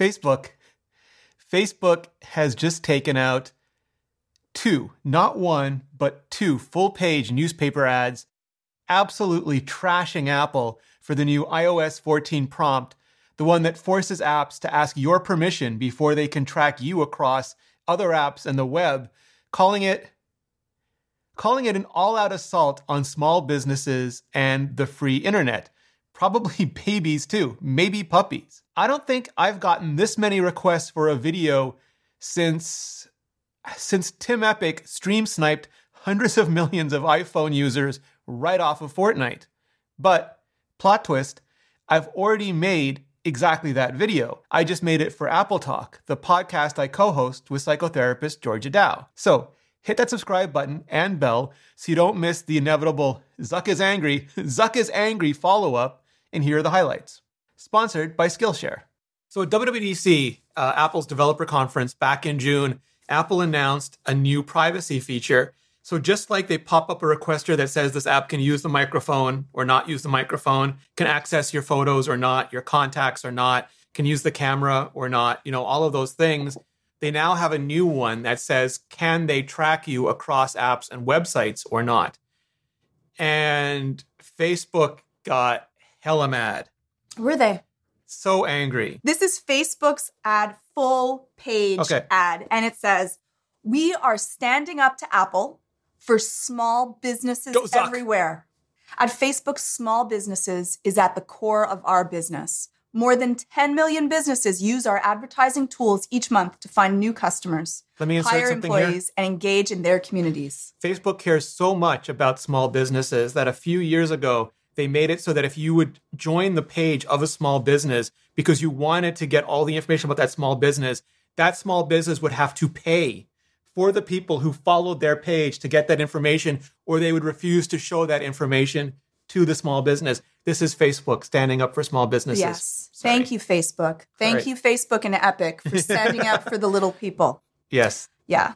Facebook, Facebook has just taken out two, not one, but two full page newspaper ads, absolutely trashing Apple for the new iOS 14 prompt, the one that forces apps to ask your permission before they can track you across other apps and the web, calling it calling it an all-out assault on small businesses and the free internet. Probably babies too, maybe puppies. I don't think I've gotten this many requests for a video since since Tim Epic stream sniped hundreds of millions of iPhone users right off of Fortnite. But plot twist, I've already made exactly that video. I just made it for Apple Talk, the podcast I co-host with psychotherapist Georgia Dow. So, hit that subscribe button and bell so you don't miss the inevitable Zuck is angry, Zuck is angry follow up, and here are the highlights. Sponsored by Skillshare. So at WWDC, uh, Apple's developer conference back in June, Apple announced a new privacy feature. So just like they pop up a requester that says this app can use the microphone or not use the microphone, can access your photos or not, your contacts or not, can use the camera or not, you know, all of those things they now have a new one that says, can they track you across apps and websites or not? And Facebook got hella mad. Were they? So angry. This is Facebook's ad, full page Okay. ad. And it says, We are standing up to Apple for small businesses everywhere. At Facebook, small businesses is at the core of our business. More than 10 million businesses use our advertising tools each month to find new customers, Let me insert hire something here. employees, and engage in their communities. Facebook cares so much about small businesses that a few years ago, they made it so that if you would join the page of a small business because you wanted to get all the information about that small business, that small business would have to pay for the people who followed their page to get that information, or they would refuse to show that information to the small business. This is Facebook standing up for small businesses. Yes. Sorry. Thank you, Facebook. Thank right. you, Facebook and Epic, for standing up for the little people. Yes. Yeah.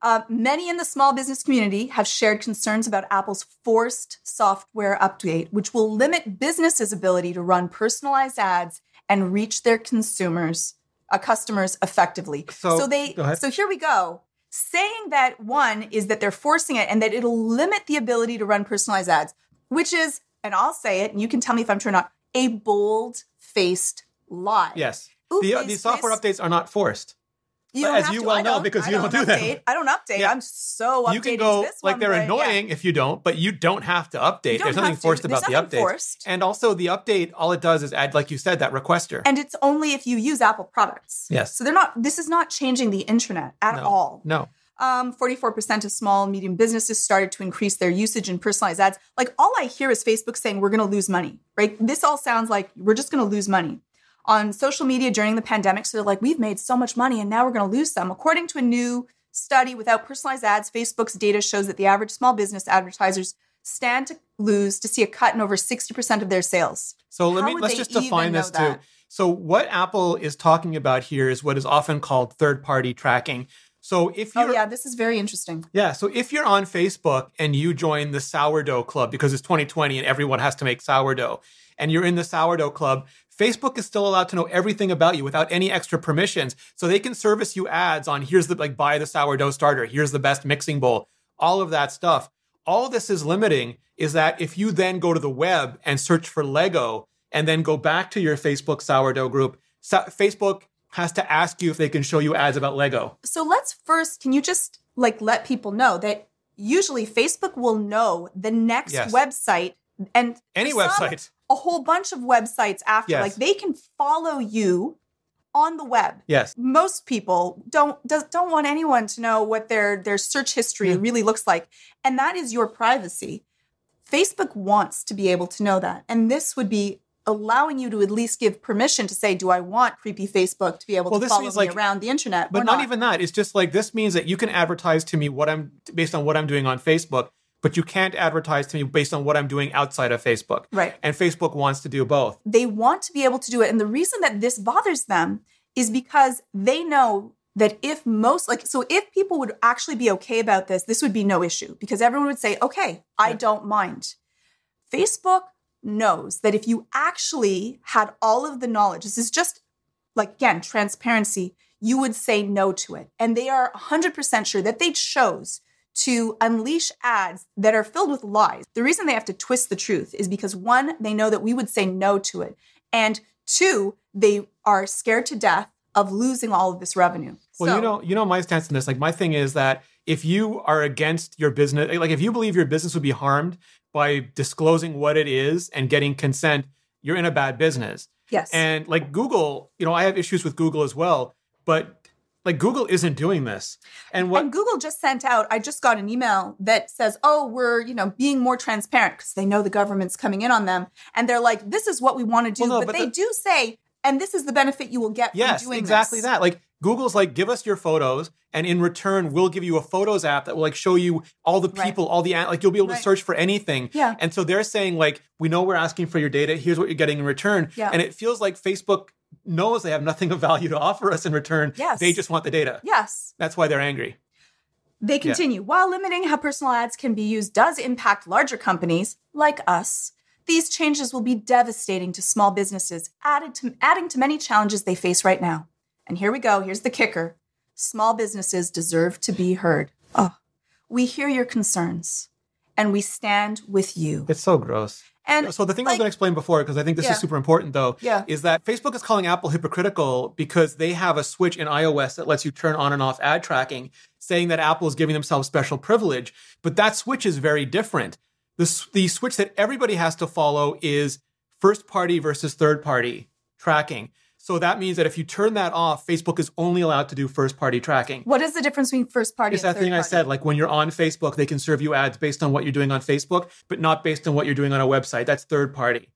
Uh, many in the small business community have shared concerns about Apple's forced software update, which will limit businesses' ability to run personalized ads and reach their consumers, uh, customers effectively. So- they, so here we go. Saying that one is that they're forcing it and that it'll limit the ability to run personalized ads, which is, and I'll say it, and you can tell me if I'm true or not, a bold faced lie. Yes. Ooh, the, face, the software updates are not forced. You But don't as have you to. well know, because you don't do them. update. I don't update. Yeah. I'm so updated you can go like one, they're but yeah. annoying if you don't, but you don't have to update. There's nothing forced There's about the update. forced. And also the update, all it does is add, like you said, that requester. And it's only if you use Apple products. Yes. So they're not. This is not changing the internet at no. all. No. Um, 44% of small and medium businesses started to increase their usage in personalized ads. Like all I hear is Facebook saying we're going to lose money, right? This all sounds like we're just going to lose money on social media during the pandemic. So they're like, we've made so much money and now we're going to lose some. According to a new study, without personalized ads, Facebook's data shows that the average small business advertisers stand to lose to see a cut in over 60% of their sales. So let How me let's just define this too. So what Apple is talking about here is what is often called third-party tracking. So if Oh you're yeah, this is very interesting. Yeah, so if you're on Facebook and you join the sourdough club because it's 2020 and everyone has to make sourdough, and you're in the sourdough club, Facebook is still allowed to know everything about you without any extra permissions. So they can service you ads on here's the like buy the sourdough starter, here's the best mixing bowl, all of that stuff. All this is limiting is that if you then go to the web and search for Lego and then go back to your Facebook sourdough group, so- Facebook has to ask you if they can show you ads about Lego. So let's first, can you just like let people know that usually Facebook will know the next Yes. website and Any some, website. A whole bunch of websites after. Yes. Like they can follow you on the web. Yes. Most people don't does, don't want anyone to know what their their search history Yeah. really looks like, and that is your privacy. Facebook wants to be able to know that, and this would be allowing you to at least give permission to say, "Do I want creepy Facebook to be able Well, to follow me like- around the internet?" But or not, even that. It's just like this means that you can advertise to me what I'm based on what I'm doing on Facebook, but you can't advertise to me based on what I'm doing outside of Facebook. Right. And Facebook wants to do both. they want to be able to do it. And the reason that this bothers them is because they know that if most, like, so if people would actually be okay about this, this would be no issue because everyone would say, okay, I don't mind. Facebook knows that if you actually had all of the knowledge, this is just like again, transparency, you would say no to it. And they are 100% sure that they chose to unleash ads that are filled with lies. The reason they have to twist the truth is because one, they know that we would say no to it. And two, they are scared to death of losing all of this revenue. Well, So- you know, you know my stance on this. Like my thing is that if you are against your business, like if you believe your business would be harmed by disclosing what it is and getting consent, you're in a bad business. yes. And like Google, you know, I have issues with Google as well, but like Google isn't doing this. And what and Google just sent out, I just got an email that says, oh, we're, you know, being more transparent because they know the government's coming in on them. And they're like, this is what we want to do. Well, no, but, but they the- do say, and this is the benefit you will get Yes, from doing exactly this. that. Like Google's like, give us your photos, and in return, we'll give you a photos app that will like show you all the Right. people, all the like you'll be able to search for anything. Yeah. And so they're saying like, we know we're asking for your data. Here's what you're getting in return. Yeah. And it feels like Facebook knows they have nothing of value to offer us in return. Yes. They just want the data. Yes. That's why they're angry. They continue. While limiting how personal ads can be used does impact larger companies like us, these changes will be devastating to small businesses, added to, adding to many challenges they face right now. And here we go. Here's the kicker small businesses deserve to be heard. Oh, we hear your concerns and we stand with you. It's so gross. And So the thing I was going to explain before, because I think this Yeah. is super important, though, Yeah. is that Facebook is calling Apple hypocritical because they have a switch in iOS that lets you turn on and off ad tracking, saying that Apple is giving themselves special privilege. But that switch is very different. The, the switch that everybody has to follow is first party versus third party tracking. So that means that if you turn that off, Facebook is only allowed to do first party tracking. what is the difference between first party It's that thing I said, like when you're on Facebook, they can serve you ads based on what you're doing on Facebook, but not based on what you're doing on a website. That's third party.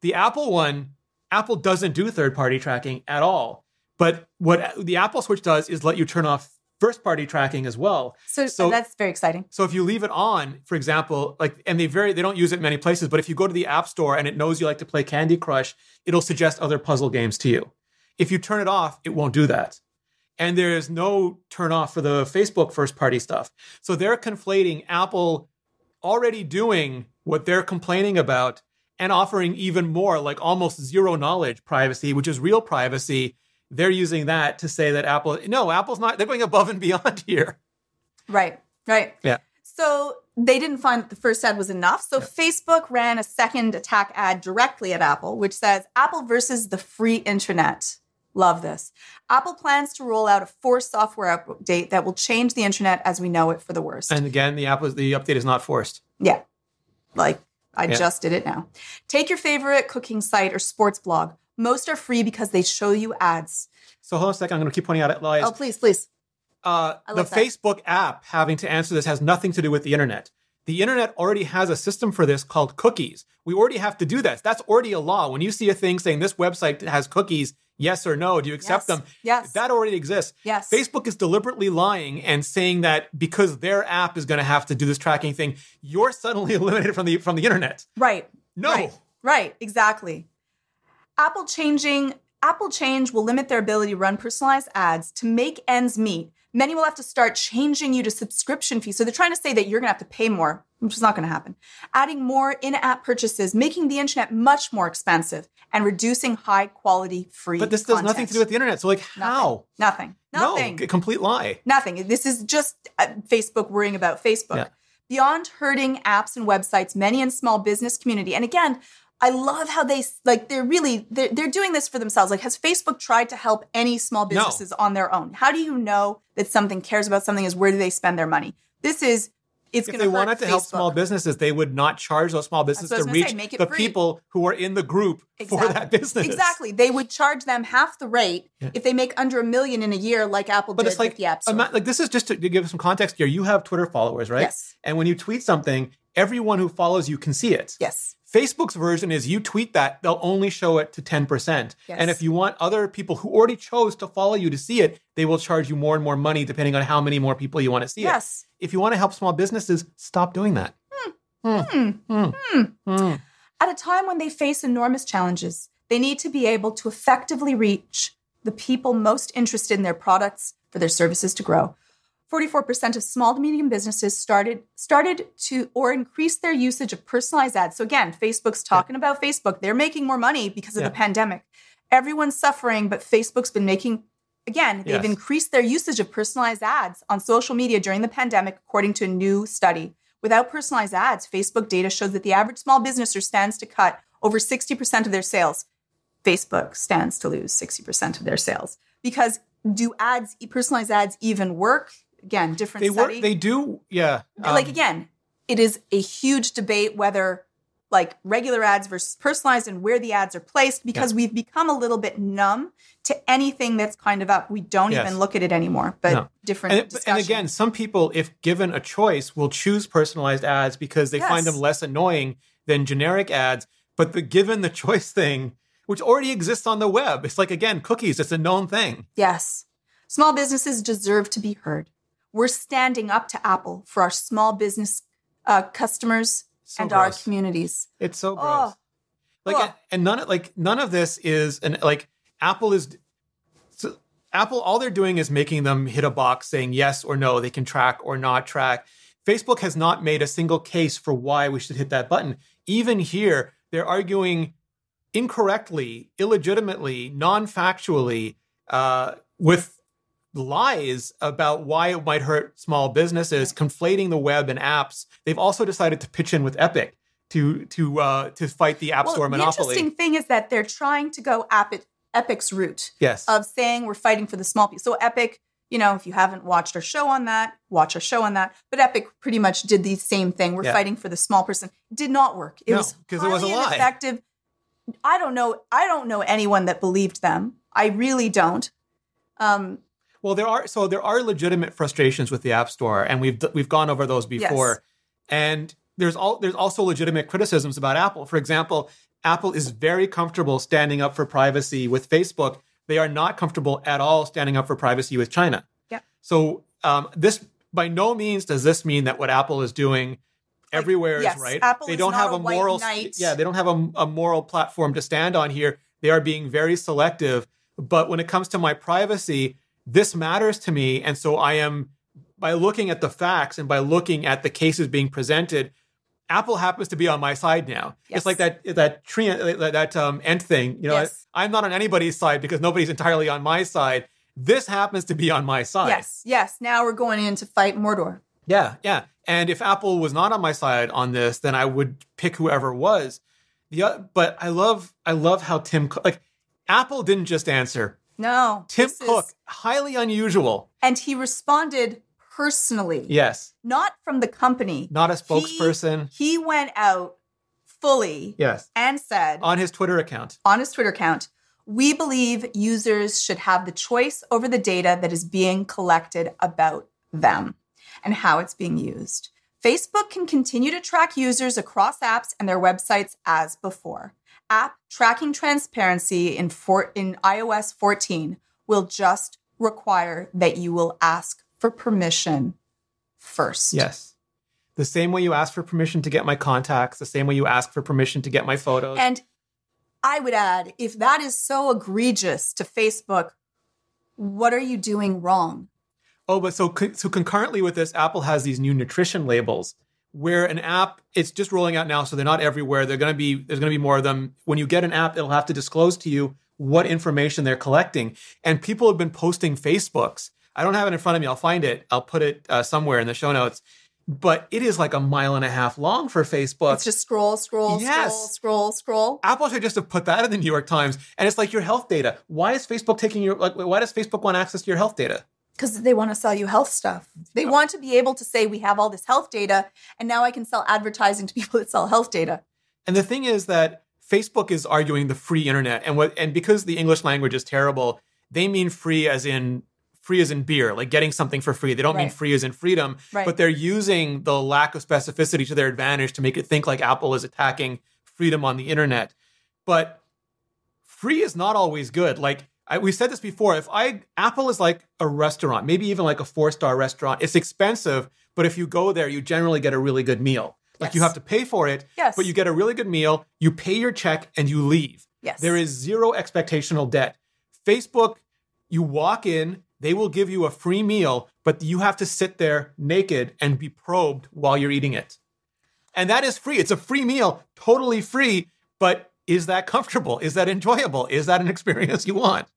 The Apple one, Apple doesn't do third party tracking at all. But what the Apple Switch does is let you turn off first party tracking as well. So, So- that's very exciting. So if you leave it on, for example, like and they very they don't use it many places, but if you go to the App Store and it knows you like to play Candy Crush, it'll suggest other puzzle games to you. If you turn it off, it won't do that. And there's no turn off for the Facebook first party stuff. So they're conflating Apple already doing what they're complaining about and offering even more, like almost zero knowledge privacy, which is real privacy. They're using that to say that Apple, no, Apple's not, they're going above and beyond here. Right, right. Yeah. So they didn't find that the first ad was enough. So Facebook ran a second attack ad directly at Apple, which says Apple versus the free internet. Love this. Apple plans to roll out a forced software update that will change the internet as we know it for the worst. And again, the app was, the update is not forced. yeah. Like I Yeah. just did it now. Take your favorite cooking site or sports blog. Most are free because they show you ads. So hold on a second. I'm going to keep pointing out at lies. Oh, please, please. uh, the that. Facebook app having to answer this has nothing to do with the internet. The internet already has a system for this called cookies. We already have to do that. That's already a law. When you see a thing saying this website has cookies, yes or no, do you accept Yes. them? Yes. That already exists. Yes. Facebook is deliberately lying and saying that because their app is going to have to do this tracking thing, you're suddenly eliminated from the from the internet. Right. No. Right. Right. Exactly. Apple changing Apple change will limit their ability to run personalized ads to make ends meet. Many will have to start changing you to subscription fees. So they're trying to say that you're going to have to pay more, which is not going to happen. Adding more in-app purchases, making the internet much more expensive, and reducing high-quality free. But this does nothing to do with the internet. So like how? Nothing. Nothing. No, a complete lie. Nothing. This is just uh, Facebook worrying about Facebook. Yeah. Beyond hurting apps and websites, many in small business community. And again, I love how they like they're really they're, they're doing this for themselves. Like has Facebook tried to help any small businesses on their own? How do you know that something cares about something is where do they spend their money? This is it's going to if they to wanted to help small businesses, they would not charge those small businesses to reach say, the free. people who are in the group for that business. Exactly. They would charge them half the rate if they make under a million in a year, like Apple But did it's like, with the App Store. like this is just to give some context here. You have Twitter followers, right? Yes. And when you tweet something, everyone who follows you can see it. yes. Facebook's version is you tweet that, they'll only show it to 10%. Yes. And if you want other people who already chose to follow you to see it, they will charge you more and more money depending on how many more people you want to see it. Yes. If you want to help small businesses, stop doing that. Hmm. Hmm. Hmm. At a time when they face enormous challenges, they need to be able to effectively reach the people most interested in their products for their services to grow. 44% of small to medium businesses started started to or increased their usage of personalized ads. So again, Facebook's talking about Facebook. They're making more money because of Yeah. the pandemic. Everyone's suffering, but Facebook's been making, again, they've Yes. increased their usage of personalized ads on social media during the pandemic, according to a new study. Without personalized ads, Facebook data shows that the average small businesser stands to cut over 60% of their sales. Facebook stands to lose 60% of their sales. Because do ads, personalized ads even work? Again, different They study work. They do. Yeah. like Um, again, it is a huge debate whether like regular ads versus personalized and where the ads are placed because we've become a little bit numb to anything that's kind of up. We don't Yes. even look at it anymore. But No. different And, and again, some people, if given a choice, will choose personalized ads because they find them less annoying than generic ads. But the given the choice thing, which already exists on the web, it's like again cookies. It's a known thing. yes, small businesses deserve to be heard. We're standing up to Apple for our small business uh, customers So and our communities. It's so gross. Oh. Like Oh. and none of like none of this is and like Apple is so Apple all they're doing is making them hit a box saying yes or no they can track or not track. Facebook has not made a single case for why we should hit that button. Even here they're arguing incorrectly, illegitimately, non-factually uh, with lies about why it might hurt small businesses, conflating the web and apps. They've also decided to pitch in with Epic to to uh, to fight the App Store monopoly. the interesting thing is that they're trying to go Epic, Epic's route. yes, of saying we're fighting for the small people. So Epic, you know, if you haven't watched our show on that, watch our show on that. But Epic pretty much did the same thing. We're Yeah. fighting for the small person. Did not work. It No, was 'cause it was a lie. ineffective. I don't know. I don't know anyone that believed them. I really don't. Um, well, there are so there are legitimate frustrations with the App Store, and we've we've gone over those before. And there's all there's also legitimate criticisms about Apple. For example, Apple is very comfortable standing up for privacy with Facebook. They are not comfortable at all standing up for privacy with China. Yeah. So um, this by no means does this mean that what Apple is doing everywhere yes, is right. Apple they is don't not have a a moral knight. yeah, they don't have a, a moral platform to stand on here. They are being very selective. But when it comes to my privacy, this matters to me, and so I am by looking at the facts and by looking at the cases being presented. Apple happens to be on my side now. Yes. It's like that that tree that, that um, Ent thing. You know, Yes. I'm not on anybody's side because nobody's entirely on my side. This happens to be on my side. yes, yes. Now we're going in to fight Mordor. Yeah, yeah. And if Apple was not on my side on this, then I would pick whoever was. The but I love I love how Tim like Apple didn't just answer. No, Tim this is- Cook, highly unusual. and he responded personally, Yes, not from the company. not a He- spokesperson. He, went out fully yes, and said on his Twitter account. on his Twitter account, we believe users should have the choice over the data that is being collected about them and how it's being used. Facebook can continue to track users across apps and their websites as before. App tracking transparency in, for, in iOS 14 will just require that you will ask for permission first. Yes. The same way you ask for permission to get my contacts, the same way you ask for permission to get my photos. And I would add, if that is so egregious to Facebook, what are you doing wrong? Oh, but so so concurrently with this, Apple has these new nutrition labels where an app it's just rolling out now, so they're not everywhere. They're going to be there's going to be more of them. When you get an app, it'll have to disclose to you what information they're collecting. And people have been posting Facebooks. I don't have it in front of me. I'll find it. I'll put it uh, somewhere in the show notes. But it is like a mile and a half long for Facebook. It's just scroll, scroll, Yes. scroll, scroll, scroll. Apple should just have put that in the New York Times. And it's like your health data. Why is Facebook taking your like? Why does Facebook want access to your health data? Because they want to sell you health stuff. They want to be able to say, we have all this health data, and now I can sell advertising to people that sell health data. And the thing is that Facebook is arguing the free internet, and what and because the English language is terrible, they mean free as in free as in beer, like getting something for free. They don't mean free as in freedom, Right. but they're using the lack of specificity to their advantage to make it think like Apple is attacking freedom on the internet. But free is not always good. Like I, we said this before, if I Apple is like a restaurant, maybe even like a four star restaurant. It's expensive, but if you go there, you generally get a really good meal. Like you have to pay for it, Yes. but you get a really good meal. You pay your check and you leave. Yes. There is zero expectational debt. Facebook, you walk in, they will give you a free meal, but you have to sit there naked and be probed while you're eating it. And that is free. It's a free meal, totally free, but is that comfortable? Is that enjoyable? Is that an experience you want?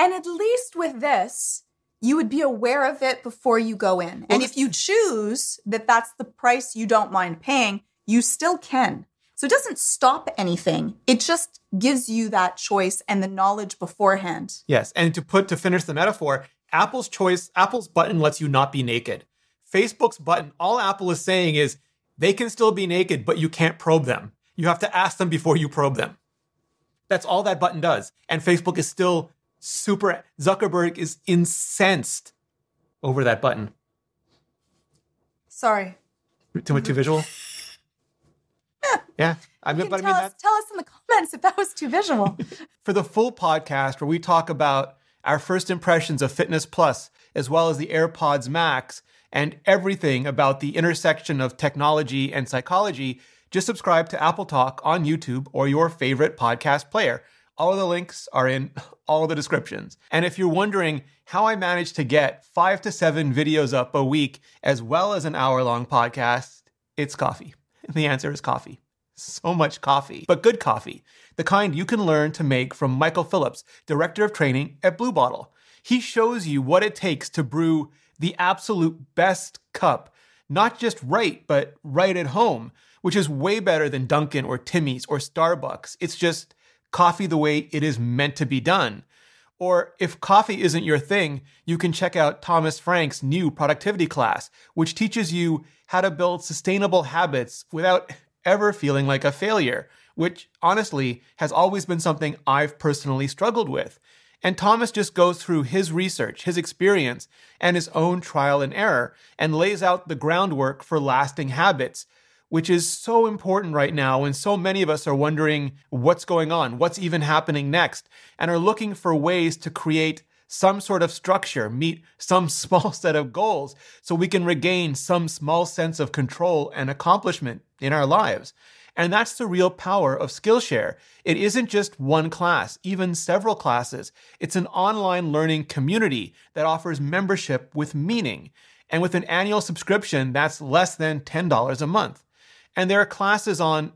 And at least with this, you would be aware of it before you go in. and if you choose that that's the price you don't mind paying, you still can. So it doesn't stop anything. It just gives you that choice and the knowledge beforehand. Yes, and to put to finish the metaphor, Apple's choice, Apple's button lets you not be naked. Facebook's button, all Apple is saying is they can still be naked, but you can't probe them. You have to ask them before you probe them. That's all that button does. And Facebook is still super, Zuckerberg is incensed over that button. Sorry. Too much too visual? yeah. I mean, but I mean, us, tell us in the comments if that was too visual. For the full podcast where we talk about our first impressions of Fitness Plus, as well as the AirPods Max, and everything about the intersection of technology and psychology, just subscribe to Apple Talk on YouTube or your favorite podcast player. All of the links are in all of the descriptions. And if you're wondering how I manage to get five to seven videos up a week, as well as an hour long podcast, it's coffee. The answer is coffee. So much coffee, but good coffee. The kind you can learn to make from Michael Phillips, Director of Training at Blue Bottle. He shows you what it takes to brew the absolute best cup, not just right, but right at home, which is way better than Dunkin' or Timmy's or Starbucks. It's just coffee the way it is meant to be done. Or if coffee isn't your thing, you can check out Thomas Frank's new productivity class, which teaches you how to build sustainable habits without ever feeling like a failure, which honestly has always been something I've personally struggled with. And Thomas just goes through his research, his experience, and his own trial and error, and lays out the groundwork for lasting habits, which is so important right now when so many of us are wondering what's going on, what's even happening next, and are looking for ways to create some sort of structure, meet some small set of goals, so we can regain some small sense of control and accomplishment in our lives. And that's the real power of Skillshare. It isn't just one class, even several classes. It's an online learning community that offers membership with meaning. And with an annual subscription, that's less than $10 a month. And there are classes on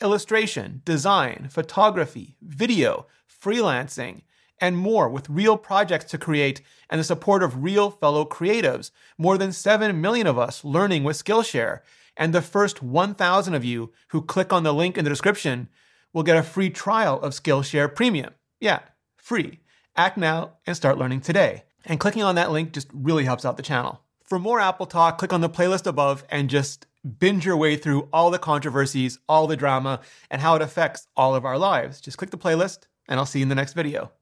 illustration, design, photography, video, freelancing, and more with real projects to create and the support of real fellow creatives. More than 7 million of us learning with Skillshare. And the first 1,000 of you who click on the link in the description will get a free trial of Skillshare Premium. Yeah, free. Act now and start learning today. And clicking on that link just really helps out the channel. For more Apple Talk, click on the playlist above and just binge your way through all the controversies, all the drama, and how it affects all of our lives. Just click the playlist, and I'll see you in the next video.